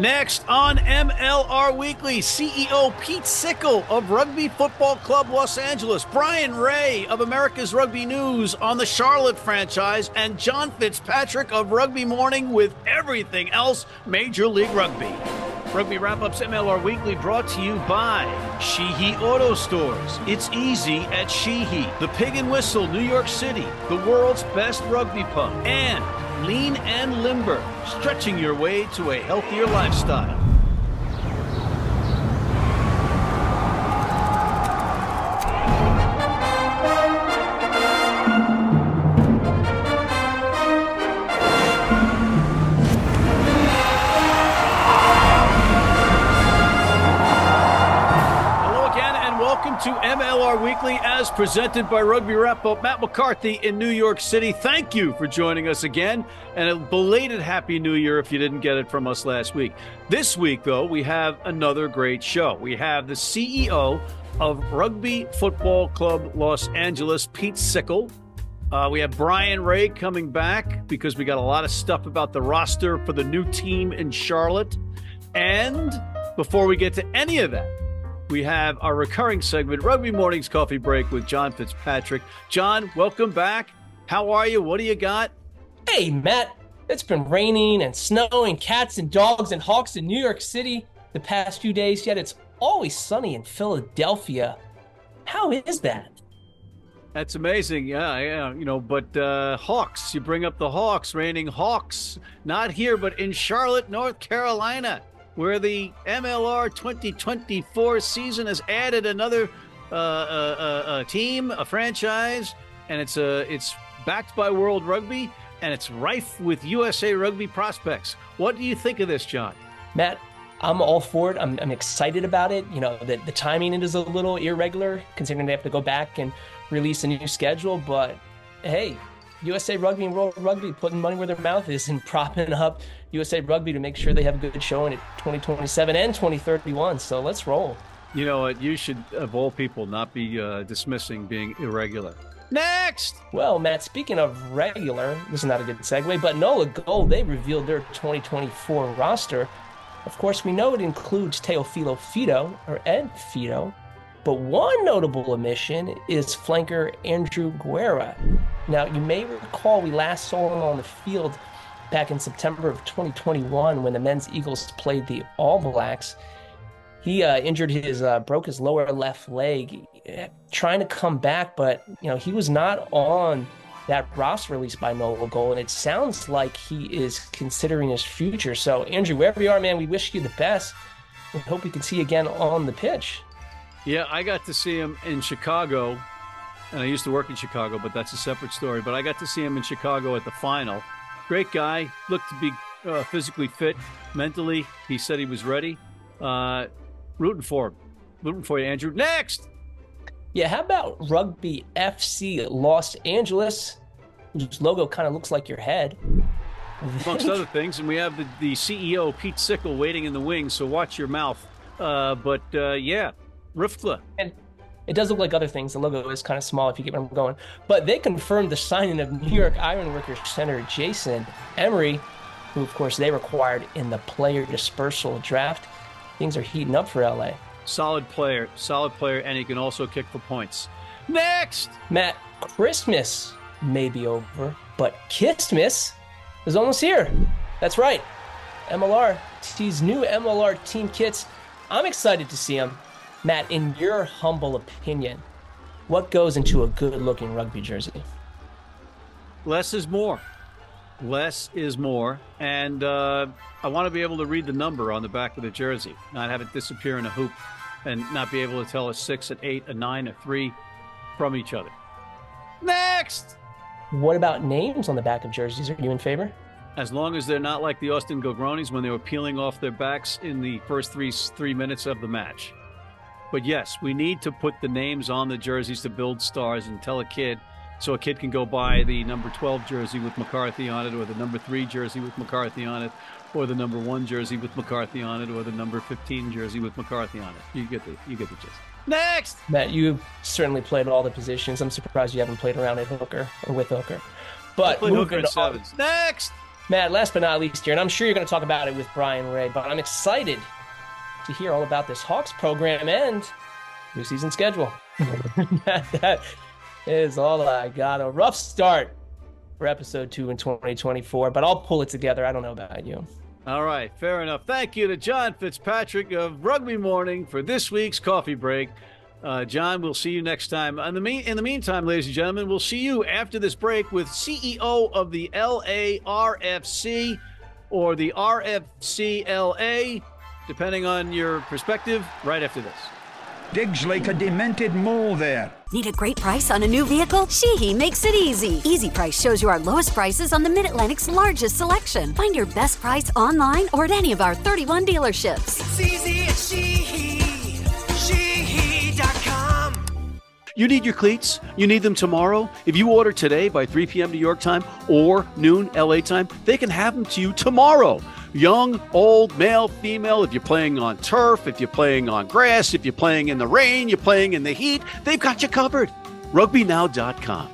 Next on MLR Weekly, CEO Pete Sickle of Rugby Football Club Los Angeles, Bryan Ray of America's Rugby News on the Charlotte franchise, and John Fitzpatrick of Rugby Morning with everything else Major League Rugby. Rugby Wrap Ups MLR Weekly brought to you by Sheehy Auto Stores. It's easy at Sheehy, the Pig and Whistle, New York City, the world's best rugby pub, and lean and limber, stretching your way to a healthier lifestyle. As presented by Rugby Wrap Up. Matt McCarthy in New York City. Thank you for joining us again and a belated Happy New Year if you didn't get it from us last week. This week, though, we have another great show. We have the CEO of Rugby Football Club Los Angeles, Pete Sickle. Uh, we have Bryan Ray coming back because we got a lot of stuff about the roster for the new team in Charlotte. And before we get to any of that, we have our recurring segment, Rugby Mornings Coffee Break with John Fitzpatrick. John, welcome back. How are you? What do you got? Hey, Matt. It's been raining and snowing, cats and dogs and hawks in New York City the past few days, yet it's always sunny in Philadelphia. How is that? That's amazing. Yeah, yeah. You know, but uh, Hawks, you bring up the Hawks, raining Hawks, not here, but in Charlotte, North Carolina where the MLR 2024 season has added another uh, uh, uh, uh, team, a franchise, and it's uh, it's backed by World Rugby, and it's rife with USA Rugby prospects. What do you think of this, John? Matt, I'm all for it. I'm, I'm excited about it. You know, the, the timing is a little irregular considering they have to go back and release a new schedule, but hey, USA Rugby and World Rugby putting money where their mouth is and propping up USA Rugby to make sure they have a good showing at 2027 and 2031. So let's roll. You know what? You should, of all people, not be uh, dismissing being irregular. Next! Well, Matt, speaking of regular, this is not a good segue, but NOLA Gold, they revealed their 2024 roster. Of course, we know it includes Teofilo Fido, or Ed Fido, but one notable omission is flanker Andrew Guerra. Now, you may recall we last saw him on the field back in September of 2021 when the men's Eagles played the All Blacks. He uh, injured his, uh, broke his lower left leg, trying to come back, but you know he was not on that roster release by NOLA Gold, and it sounds like he is considering his future. So, Andrew, wherever you are, man, we wish you the best. We hope we can see you again on the pitch. Yeah, I got to see him in Chicago, and I used to work in Chicago, but that's a separate story. But I got to see him in Chicago at the final. Great guy, looked to be uh, physically fit, mentally. He said he was ready. Uh, rooting for him. Rooting for you, Andrew. Next! Yeah, how about Rugby FC Los Angeles, whose logo kind of looks like your head? Amongst other things. And we have the, the CEO, Pete Sickle, waiting in the wings, so watch your mouth. Uh, but uh, yeah, Riftla. And it does look like other things. The logo is kind of small if you get where I'm going. But they confirmed the signing of New York Ironworkers center Jason Emery, who, of course, they required in the player dispersal draft. Things are heating up for LA. Solid player, solid player, and he can also kick for points. Next! Matt, Christmas may be over, but Kissmas is almost here. That's right. MLR, these new MLR team kits. I'm excited to see them. Matt, in your humble opinion, what goes into a good looking rugby jersey? Less is more. Less is more. And uh, I want to be able to read the number on the back of the jersey, not have it disappear in a hoop, and not be able to tell a six, an eight, a nine, a three from each other. Next! What about names on the back of jerseys? Are you in favor? As long as they're not like the Austin Gilgronis when they were peeling off their backs in the first three three minutes of the match. But yes, we need to put the names on the jerseys to build stars and tell a kid so a kid can go buy the number 12 jersey with McCarthy on it, or the number 3 jersey with McCarthy on it, or the number 1 jersey with McCarthy on it, or the number 15 jersey with McCarthy on it. You get the you get the gist. Next! Matt, you've certainly played all the positions. I'm surprised you haven't played around at hooker or with hooker. But hooker on, sevens. Next! Matt, last but not least here, and I'm sure you're going to talk about it with Bryan Ray, but I'm excited to hear all about this Hawks program and new season schedule. that, that is all I got. A rough start for episode two in 2024, but I'll pull it together. I don't know about you. All right, fair enough. Thank you to John Fitzpatrick of Rugby Morning for this week's coffee break. Uh, John, we'll see you next time. In the, mean, in the meantime, ladies and gentlemen, we'll see you after this break with CEO of the LARFC or the RFCLA, depending on your perspective, right after this. Digs like a demented mole there. Need a great price on a new vehicle? Sheehy makes it easy. Easy Price shows you our lowest prices on the Mid Atlantic's largest selection. Find your best price online or at any of our 31 dealerships. It's easy at Sheehy. Sheehy.com. You need your cleats? You need them tomorrow? If you order today by 3 p.m. New York time or noon LA time, they can have them to you tomorrow. Young, old, male, female, if you're playing on turf, if you're playing on grass, if you're playing in the rain, you're playing in the heat, they've got you covered. RugbyNow.com.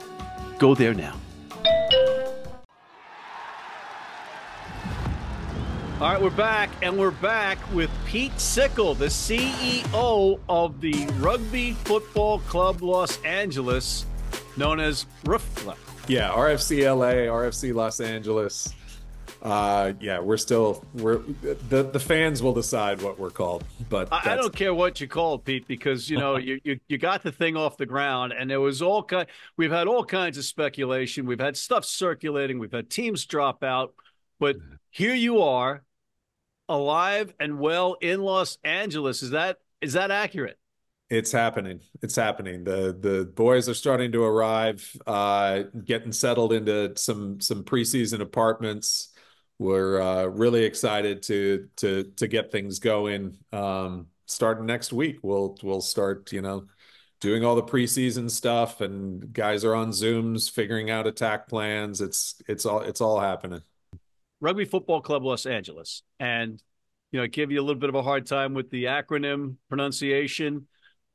Go there now. All right, we're back, and we're back with Pete Sickle, the CEO of the Rugby Football Club Los Angeles, known as RFCLA. Yeah, RFCLA, RFC Los Angeles. Uh, yeah, we're still we're the the fans will decide what we're called, but I, I don't care what you call it, Pete, because you know you, you you got the thing off the ground, and there was all kind. We've had all kinds of speculation. We've had stuff circulating. We've had teams drop out, but here you are, alive and well in Los Angeles. Is that is that accurate? It's happening. It's happening. The the boys are starting to arrive, uh, getting settled into some some preseason apartments. We're uh, really excited to to to get things going. Um, starting next week, we'll we'll start, you know, doing all the preseason stuff, and guys are on Zooms figuring out attack plans. It's it's all it's all happening. Rugby Football Club Los Angeles, and you know, give you a little bit of a hard time with the acronym pronunciation.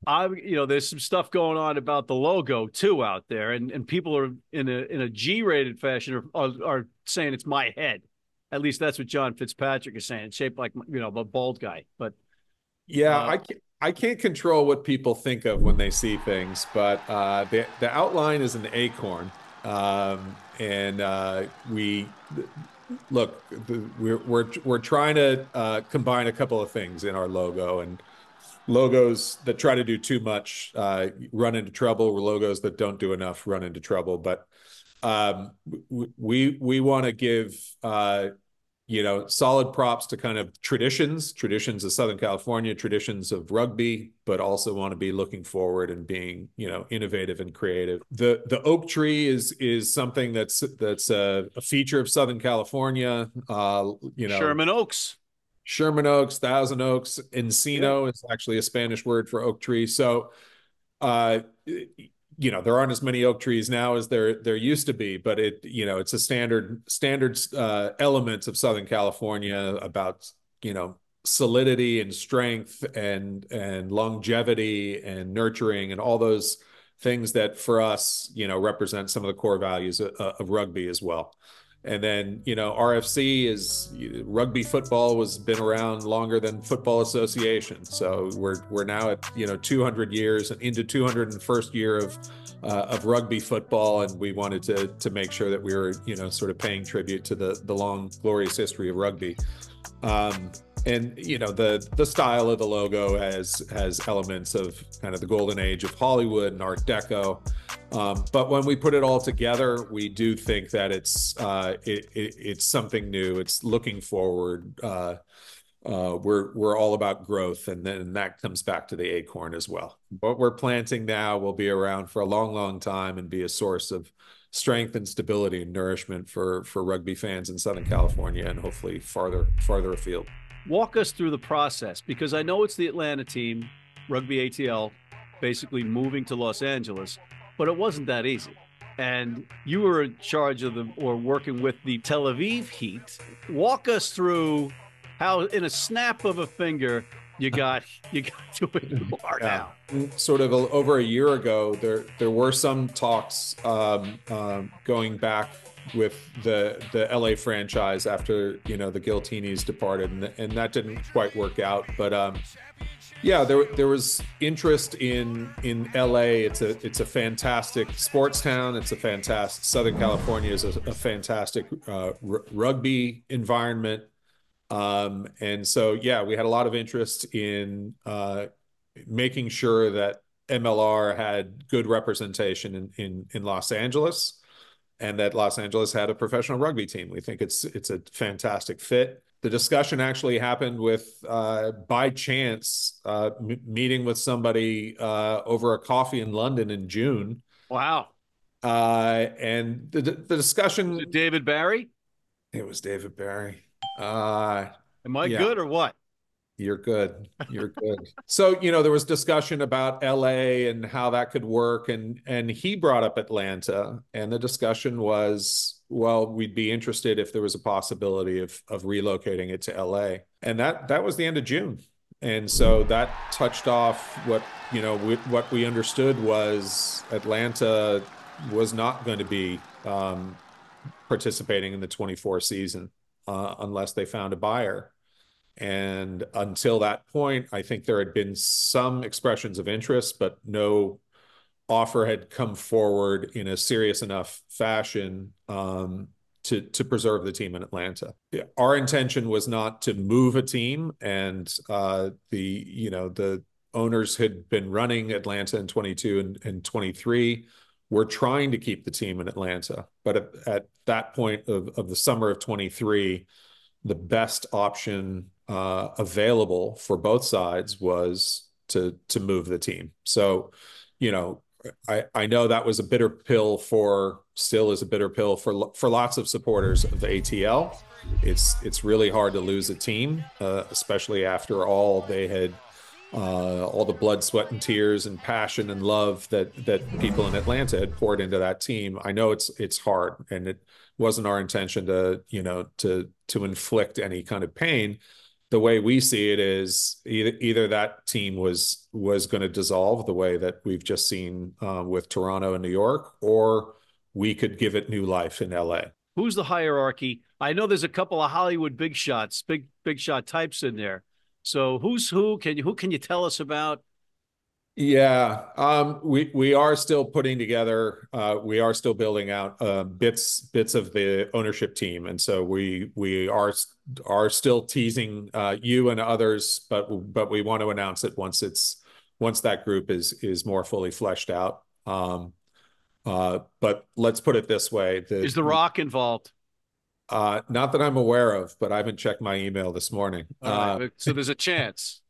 I, you know, there's some stuff going on about the logo too out there, and and people are in a in a G-rated fashion are, are, are saying it's my head. At least that's what John Fitzpatrick is saying. It's shaped like you know a bald guy, but Yeah, Uh, I can't, I can't control what people think of when they see things, but uh, the the outline is an acorn, um, and uh, we look the, we're we're we're trying to uh, combine a couple of things in our logo and logos that try to do too much uh, run into trouble. Logos that don't do enough run into trouble. But um, we we want to give uh, you know, solid props to kind of traditions, traditions of Southern California, traditions of rugby, but also want to be looking forward and being, you know, innovative and creative. The the oak tree is is something that's that's a, a feature of Southern California. Uh, you know, Sherman Oaks. Sherman Oaks, Thousand Oaks, Encino is actually a Spanish word for oak tree. So, uh, you know, there aren't as many oak trees now as there there used to be, but it, you know, it's a standard standard uh, elements of Southern California about you know solidity and strength and and longevity and nurturing and all those things that for us, you know, represent some of the core values of, of rugby as well. And then, you know, RFC is rugby football was been around longer than football association. So we're we're now at, you know, 200 years and into 201st year of uh, of rugby football and we wanted to to make sure that we were, you know, sort of paying tribute to the the long glorious history of rugby. Um, and you know the the style of the logo has has elements of kind of the golden age of Hollywood and Art Deco, um, but when we put it all together, we do think that it's uh, it, it, it's something new. It's looking forward. Uh, uh, we're we're all about growth, and then that comes back to the acorn as well. What we're planting now will be around for a long, long time and be a source of strength and stability and nourishment for for rugby fans in Southern California and hopefully farther farther afield. Walk us through the process because I know it's the Atlanta team, Rugby ATL, basically moving to Los Angeles, but it wasn't that easy. And you were in charge of the or working with the Tel Aviv Heat. Walk us through how, in a snap of a finger, you got you got to where you are now. Sort of a, over a year ago, there there were some talks um, um, going back with the the LA franchise after you know the Giltinis departed, and, and that didn't quite work out. But um, yeah, there there was interest in in LA. It's a it's a fantastic sports town. It's a fantastic Southern California is a, a fantastic uh, r- rugby environment. Um, and so yeah, we had a lot of interest in uh, making sure that MLR had good representation in, in in Los Angeles, and that Los Angeles had a professional rugby team. We think it's it's a fantastic fit the discussion actually happened with uh, by chance uh, m- meeting with somebody uh, over a coffee in London in June. Wow. Uh, and the the discussion. David Barry. It was David Barry. Uh, Am I yeah. good or what? You're good. You're good. so, you know, there was discussion about LA and how that could work and and he brought up Atlanta and the discussion was well, we'd be interested if there was a possibility of of relocating it to LA. And that that was the end of June. And so that touched off what, you know, we, what we understood was Atlanta was not going to be um, participating in the 24 season uh, unless they found a buyer. And until that point, I think there had been some expressions of interest, but no offer had come forward in a serious enough fashion um, to to preserve the team in Atlanta. Our intention was not to move a team, and uh, the you know the owners had been running Atlanta in 22 and, and 23. We're trying to keep the team in Atlanta, but at, at that point of, of the summer of 23, the best option uh, available for both sides was to to move the team. So, you know, I I know that was a bitter pill for still is a bitter pill for for lots of supporters of ATL. It's it's really hard to lose a team, uh, especially after all they had uh, all the blood, sweat, and tears, and passion and love that that people in Atlanta had poured into that team. I know it's it's hard, and it wasn't our intention to you know to to inflict any kind of pain the way we see it is either, either that team was was going to dissolve the way that we've just seen uh, with Toronto and New York, or we could give it new life in LA. Who's the hierarchy? I know there's a couple of Hollywood big shots, big big shot types in there. So who's who? Can you who can you tell us about? Yeah, um, we we are still putting together. Uh, we are still building out uh, bits bits of the ownership team, and so we we are are still teasing uh, you and others, but but we want to announce it once it's once that group is is more fully fleshed out. Um, uh, but let's put it this way: the, is the Rock involved? Uh, not that I'm aware of, but I haven't checked my email this morning. Right, uh, so there's a chance.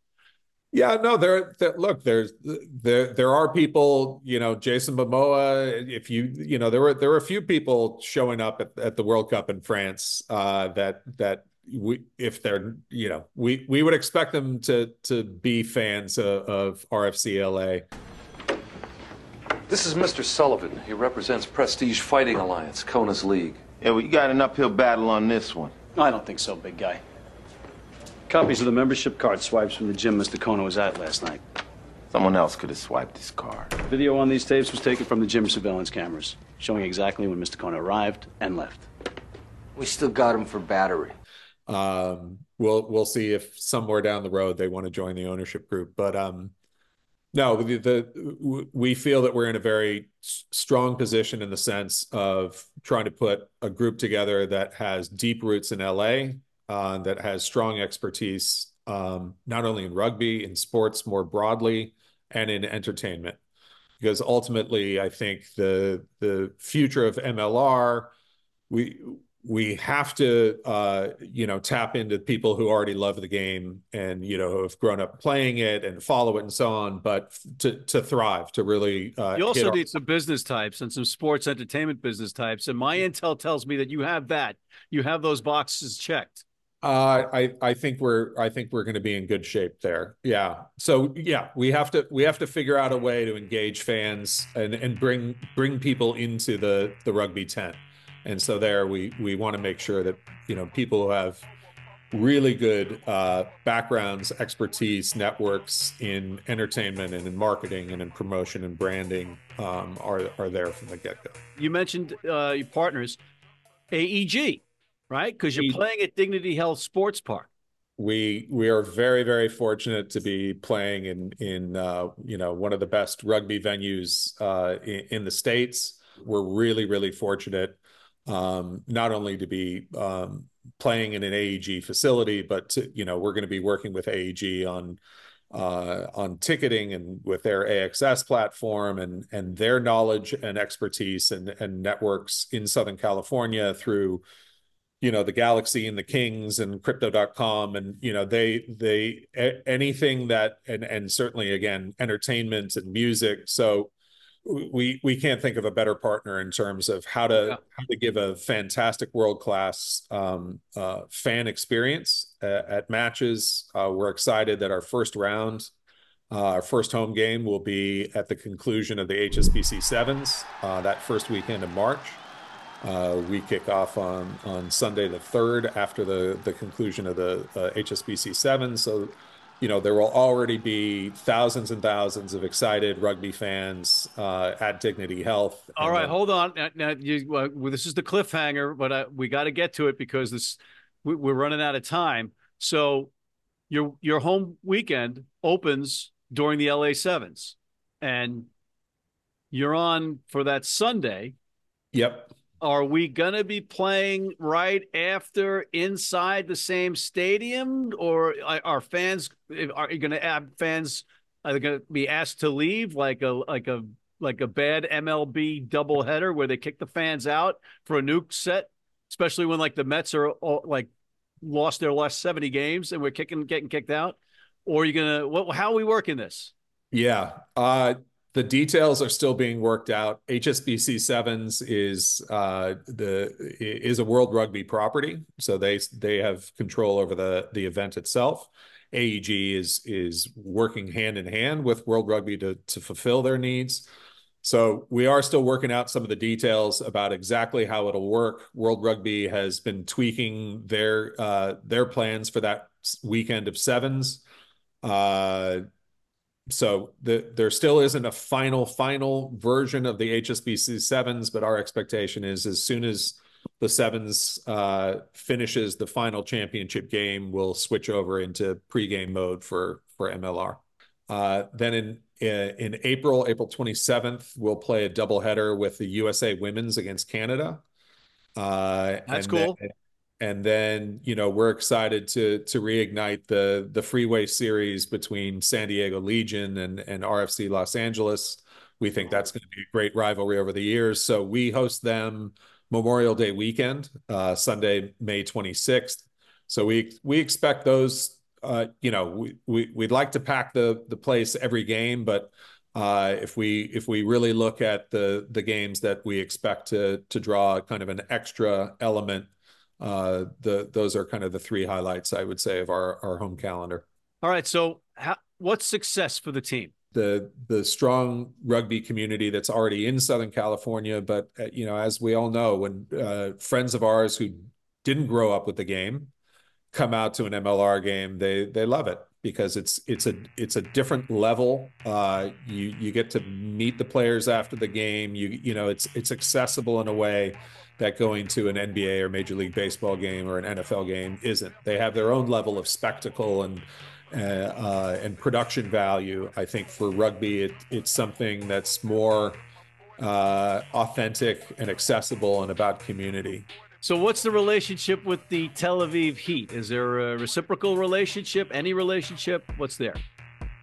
Yeah, no, there, there. Look, there's there there are people. You know, Jason Momoa. If you you know, there were there were a few people showing up at, at the World Cup in France. Uh, that that we if they're you know we we would expect them to to be fans of, of RFC LA. This is Mr. Sullivan. He represents Prestige Fighting Alliance, Kona's league. Yeah, well, you got an uphill battle on this one. I don't think so, big guy. Copies of the membership card swipes from the gym Mr. Kona was at last night. Someone else could have swiped his card. Video on these tapes was taken from the gym surveillance cameras, showing exactly when Mr. Kona arrived and left. We still got him for battery. Um, we'll we'll see if somewhere down the road they want to join the ownership group, but um, no, the, the we feel that we're in a very strong position in the sense of trying to put a group together that has deep roots in LA, uh, that has strong expertise um, not only in rugby, in sports more broadly, and in entertainment. Because ultimately, I think the the future of MLR, we we have to uh, you know tap into people who already love the game and you know who have grown up playing it and follow it and so on but to to thrive to really uh, you also need our- some business types and some sports entertainment business types and my intel tells me that you have that you have those boxes checked uh, I I think we're I think we're going to be in good shape there. Yeah. So yeah, we have to we have to figure out a way to engage fans and and bring bring people into the the rugby tent. And so there we we want to make sure that you know people who have really good uh, backgrounds, expertise, networks in entertainment and in marketing and in promotion and branding um, are are there from the get go. You mentioned uh, your partners AEG, right? Because you're playing at Dignity Health Sports Park. We we are very very fortunate to be playing in in uh, you know one of the best rugby venues uh, in, in, the states. We're really really fortunate um, not only to be um, playing in an AEG facility, but to, you know we're going to be working with AEG on uh, on ticketing and with their AXS platform and and their knowledge and expertise and and networks in Southern California through you know the Galaxy and the Kings and crypto.com and you know they they anything that and and certainly again entertainment and music. So we we can't think of a better partner in terms of how to yeah. how to give a fantastic world class um, uh, fan experience uh, at matches. Uh, we're excited that our first round, uh, our first home game, will be at the conclusion of the HSBC sevens uh, that first weekend in March. Uh, we kick off on on Sunday the third after the the conclusion of the HSBC sevens. So you know, there will already be thousands and thousands of excited rugby fans uh, at Dignity Health. All right, then... hold on. Now, you, uh, well, this is the cliffhanger, but uh, we got to get to it because this we, we're running out of time. So, your your home weekend opens during the LA Sevens, and you're on for that Sunday. Yep are we going to be playing right after inside the same stadium or are fans are you going to have fans are they going to be asked to leave like a like a like a bad MLB doubleheader where they kick the fans out for a nuke set especially when like the Mets are all, like lost their last 70 games and we're kicking getting kicked out? Or are you going to what how are we working this? Yeah uh the details are still being worked out. HSBC sevens is uh, the is a World Rugby property, so they they have control over the the event itself. AEG is is working hand in hand with World Rugby to to fulfill their needs. So we are still working out some of the details about exactly how it'll work. World Rugby has been tweaking their uh, their plans for that weekend of sevens. Uh, so the, there still isn't a final final version of the HSBC sevens, but our expectation is as soon as the sevens uh, finishes the final championship game, we'll switch over into pregame mode for for MLR. Uh, then in in April, April 27th, we'll play a doubleheader with the USA Women's against Canada. Uh, That's cool. Then, and then you know we're excited to to reignite the the freeway series between San Diego Legion and and RFC Los Angeles. We think that's going to be a great rivalry over the years. So we host them Memorial Day weekend, uh, Sunday, May 26th. So we we expect those. Uh, you know, we, we we'd like to pack the the place every game, but uh, if we if we really look at the the games that we expect to to draw kind of an extra element those are kind of the three highlights I would say of our our home calendar. All right, so how, what's success for the team? The the strong rugby community that's already in Southern California, but uh, you know, as we all know, when uh, friends of ours who didn't grow up with the game come out to an MLR game, they they love it because it's it's a it's a different level. Uh, you you get to meet the players after the game. You you know it's it's accessible in a way that going to an NBA or Major League Baseball game or an NFL game isn't. They have their own level of spectacle and uh, uh, and production value. I think for rugby, it, it's something that's more uh, authentic and accessible and about community. So, what's the relationship with the Tel Aviv Heat? Is there a reciprocal relationship? Any relationship? What's there?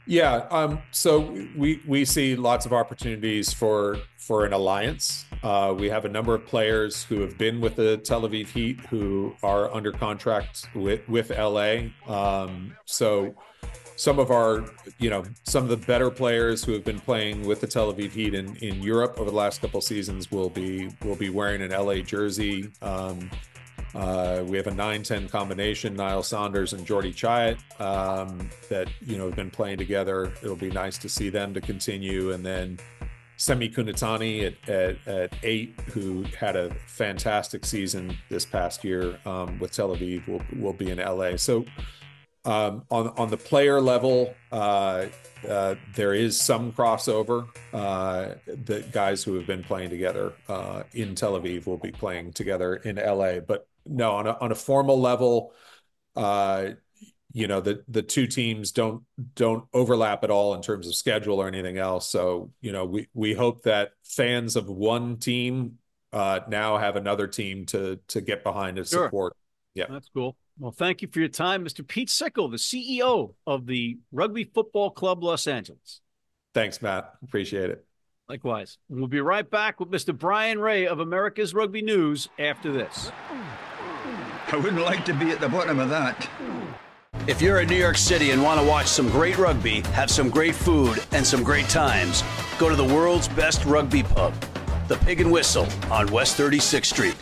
Yeah, um, so we we see lots of opportunities for for an alliance. Uh, we have a number of players who have been with the Tel Aviv Heat who are under contract with with LA. Um, so some of our, you know, some of the better players who have been playing with the Tel Aviv Heat in, in Europe over the last couple seasons will be will be wearing an LA jersey. Um, uh, we have a 9-10 combination, Niall Saunders and Jordy Chiat, um, that you know have been playing together. It'll be nice to see them to continue, and then Semi Kunatani at, at, at, eight, who had a fantastic season this past year um, with Tel Aviv, will will be in LA. So Um, on on the player level, uh, uh, there is some crossover. Uh, the guys who have been playing together uh, in Tel Aviv will be playing together in LA. But no, on a, on a formal level, uh, you know the the two teams don't don't overlap at all in terms of schedule or anything else. So you know we we hope that fans of one team uh, now have another team to to get behind and Sure. support. Yeah. That's cool. Well, thank you for your time, Mr. Pete Sickle, the CEO of the Rugby Football Club Los Angeles. Thanks, Matt. Appreciate it. Likewise. We'll be right back with Mr. Bryan Ray of America's Rugby News after this. I wouldn't like to be at the bottom of that. If you're in New York City and want to watch some great rugby, have some great food, and some great times, go to the world's best rugby pub, the Pig and Whistle on West 36th Street.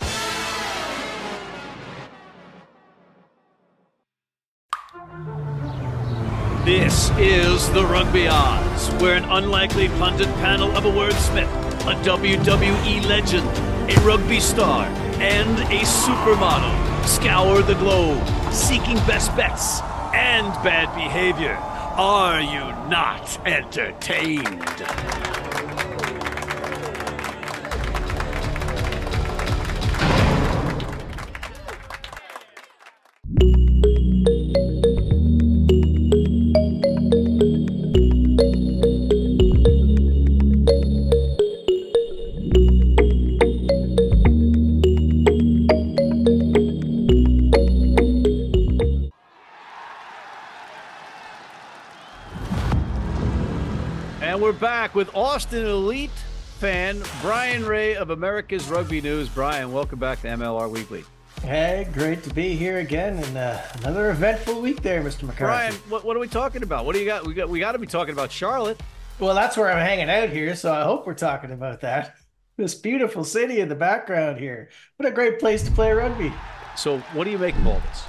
This is the Rugby Odds, where an unlikely pundit panel of a wordsmith, a WWE legend, a rugby star, and a supermodel scour the globe, seeking best bets and bad behavior. Are you not entertained? Back with Austin Elite fan Bryan Ray of America's Rugby News. Bryan, welcome back to MLR Weekly. Hey, great to be here again, and uh, another eventful week there, Mr. McCarthy. Bryan, what, what are we talking about? What do you got? We got we got to be talking about Charlotte. Well, that's where I'm hanging out here, so I hope we're talking about that. This beautiful city in the background here. What a great place to play rugby. So, what do you make of all this?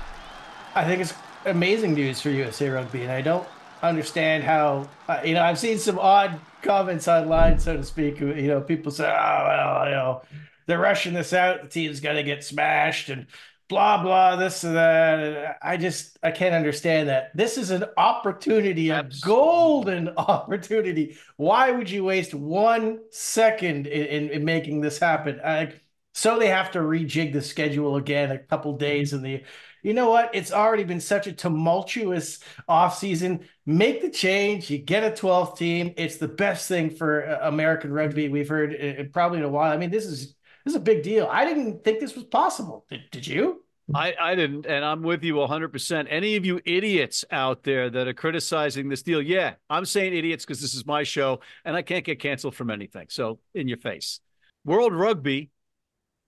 I think it's amazing news for USA Rugby, and I don't understand how. Uh, you know, I've seen some odd comments online, so to speak. You know, people say, "Oh, well, you know, they're rushing this out. The team's going to get smashed," and blah blah this and that. And I just I can't understand that. This is an opportunity, a golden opportunity. Why would you waste one second in, in, in making this happen? I, so they have to rejig the schedule again a couple days in the you know what? It's already been such a tumultuous offseason. Make the change. You get a 12th team. It's the best thing for uh, american rugby we've heard uh, probably in a while. I mean this is this is a big deal. I didn't think this was possible. Did, did you? I, I didn't, and I'm with you 100%. Any of you idiots out there that are criticizing this deal, yeah, I'm saying idiots because this is my show and I can't get canceled from anything. So, in your face. World Rugby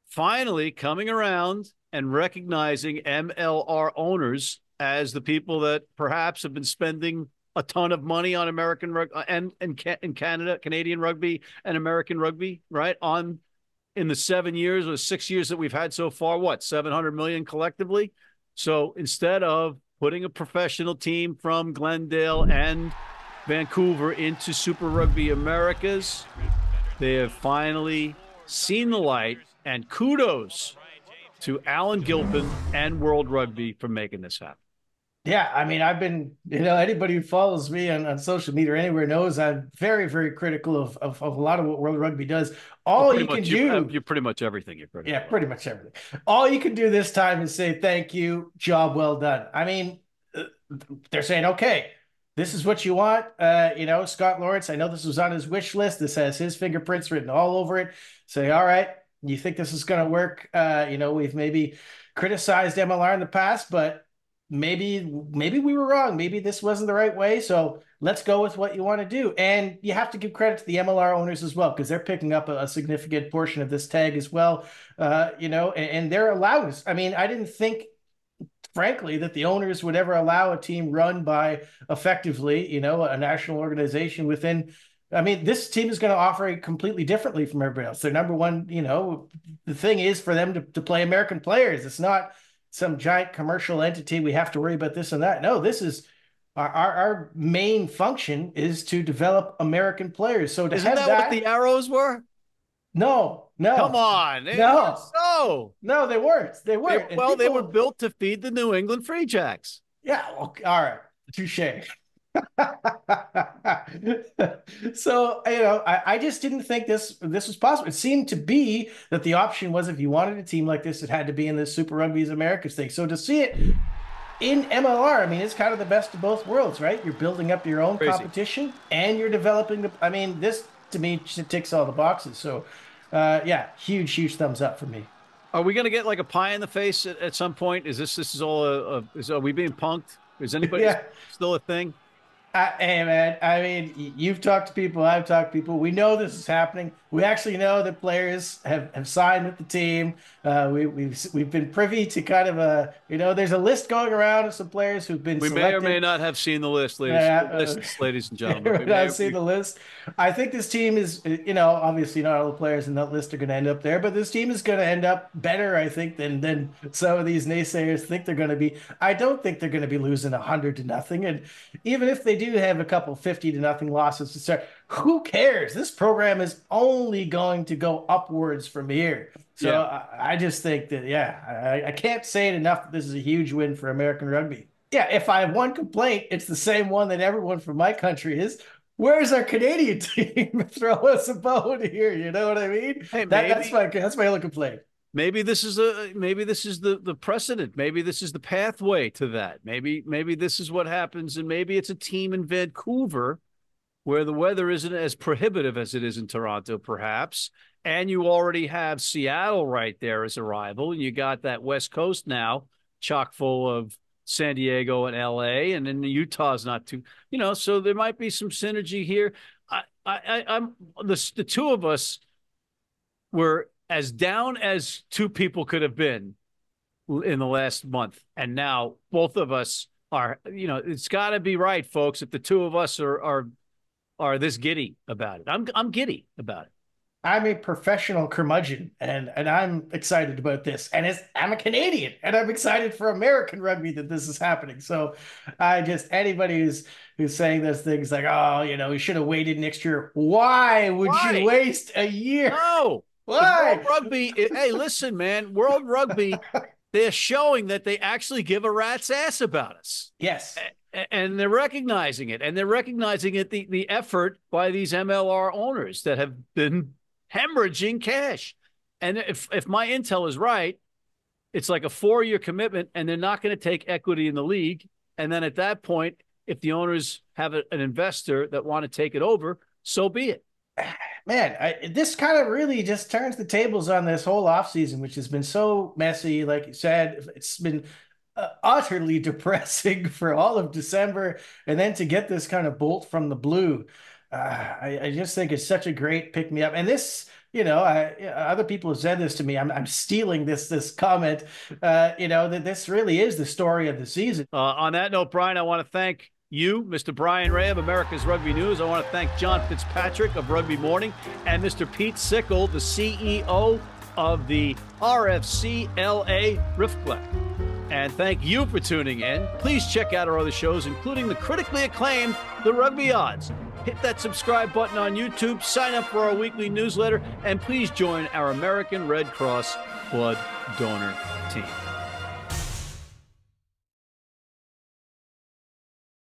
finally coming around and recognizing MLR owners as the people that perhaps have been spending a ton of money on American rugby uh, and and in Canada, Canadian rugby and American rugby, right? On in the seven years or six years that we've had so far, what, 700 million collectively? So instead of putting a professional team from Glendale and Vancouver into Super Rugby Americas, they have finally seen the light. And kudos to Alan Gilpin and World Rugby for making this happen. Yeah, I mean, I've been, you know, anybody who follows me on, on social media or anywhere knows I'm very, very critical of, of, of a lot of what World Rugby does. All Well, you can much- do, you're pretty much everything you're critical. yeah, pretty much everything. All you can do this time is say thank you, job well done. I mean, uh, they're saying, okay, this is what you want. Uh, you know, Scott Lawrence, I know this was on his wish list. This has his fingerprints written all over it. Say, all right, you think this is going to work? Uh, you know, we've maybe criticized MLR in the past, but maybe maybe we were wrong. Maybe this wasn't the right way. So let's go with what you want to do. And you have to give credit to the MLR owners as well because they're picking up a, a significant portion of this tag as well. Uh, you know, and, and they're allowing. I mean, I didn't think frankly that the owners would ever allow a team run by effectively you know a national organization within i mean this team is going to operate completely differently from everybody else their number one you know the thing is for them to, to play american players it's not some giant commercial entity we have to worry about this and that no this is our, our, our main function is to develop american players so to Isn't have that, that what the arrows were? no no Come on. They No. So no they weren't they They- weren't And well, they were built to feed the New England Free Jacks. Yeah, well, all right, touche. so you know, I, I just didn't think this this was possible. It seemed to be that the option was if you wanted a team like this, it had to be in this Super Rugby's Americas thing. So to see it in MLR, I mean, it's kind of the best of both worlds, right? You're building up your own Crazy. competition and you're developing the. I mean, this to me ticks all the boxes. So, uh, yeah, huge, huge thumbs up for me. Are we going to get like a pie in the face at, at some point? Is this this is all a, a is are we being punked? Is anybody Yeah. still a thing? I, hey man, I mean, you've talked to people, I've talked to people. We know this is happening. We actually know that players have, have signed with the team. Uh, we, we've we've been privy to kind of a you know, there's a list going around of some players who've been. We may or may not have seen the list, ladies, uh, ladies and gentlemen. We may- seen the list. I think this team is, you know, obviously not all the players in that list are going to end up there, but this team is going to end up better, I think, than than some of these naysayers think they're going to be. I don't think they're going to be losing hundred to nothing, and even if they do have a couple fifty to nothing losses to start, who cares? This program is only going to go upwards from here. So Yeah. I, I just think that, yeah, I, I can't say it enough. That this is a huge win for American rugby. Yeah, if I have one complaint, it's the same one that everyone from my country is. Where's our Canadian team? Throw us a bone here. You know what I mean? Hey, That- that's my that's my only complaint. maybe this is a maybe this is the the precedent maybe this is the pathway to that maybe maybe this is what happens and maybe it's a team in vancouver where the weather isn't as prohibitive as it is in toronto perhaps and you already have seattle right there as a rival and you got that west coast now chock full of san diego and la and then utah's not too you know so there might be some synergy here i i, i'm the, the two of us were as down as two people could have been in the last month. And now both of us are, you know, it's got to be right, folks. If the two of us are are are this giddy about it, I'm I'm giddy about it. I'm a professional curmudgeon, and and I'm excited about this. And it's I'm a Canadian, and I'm excited for American rugby that this is happening. So, I just anybody who's who's saying those things like, oh, you know, we should have waited next year. Why would Why? you waste a year? No, Why? World Rugby. Hey, listen, man, World Rugby. They're showing that they actually give a rat's ass about us. Yes. Eh, And they're recognizing it and they're recognizing it the, the effort by these mlr owners that have been hemorrhaging cash. And if if my intel is right it's like a four year commitment and they're not going to take equity in the league. And then at that point if the owners have a, an investor that want to take it over so be it. Man, I, this kind of really just turns the tables on this whole offseason, which has been so messy. Like you said, it's been utterly depressing for all of December. And then to get this kind of bolt from the blue, uh, I, I just think it's such a great pick me up. And this, you know, I, other people have said this to me. I'm, I'm stealing this this comment. Uh, you know that this really is the story of the season. Uh, on that note, Bryan, I want to thank you, Mr. Bryan Ray of America's Rugby News. I want to thank John Fitzpatrick of Rugby Morning and Mr. Pete Sickle, the CEO of the RFC LA Riftclef. And thank you for tuning in. Please check out our other shows, including the critically acclaimed The Rugby Odds. Hit that subscribe button on YouTube, sign up for our weekly newsletter, and please join our American Red Cross Blood Donor Team.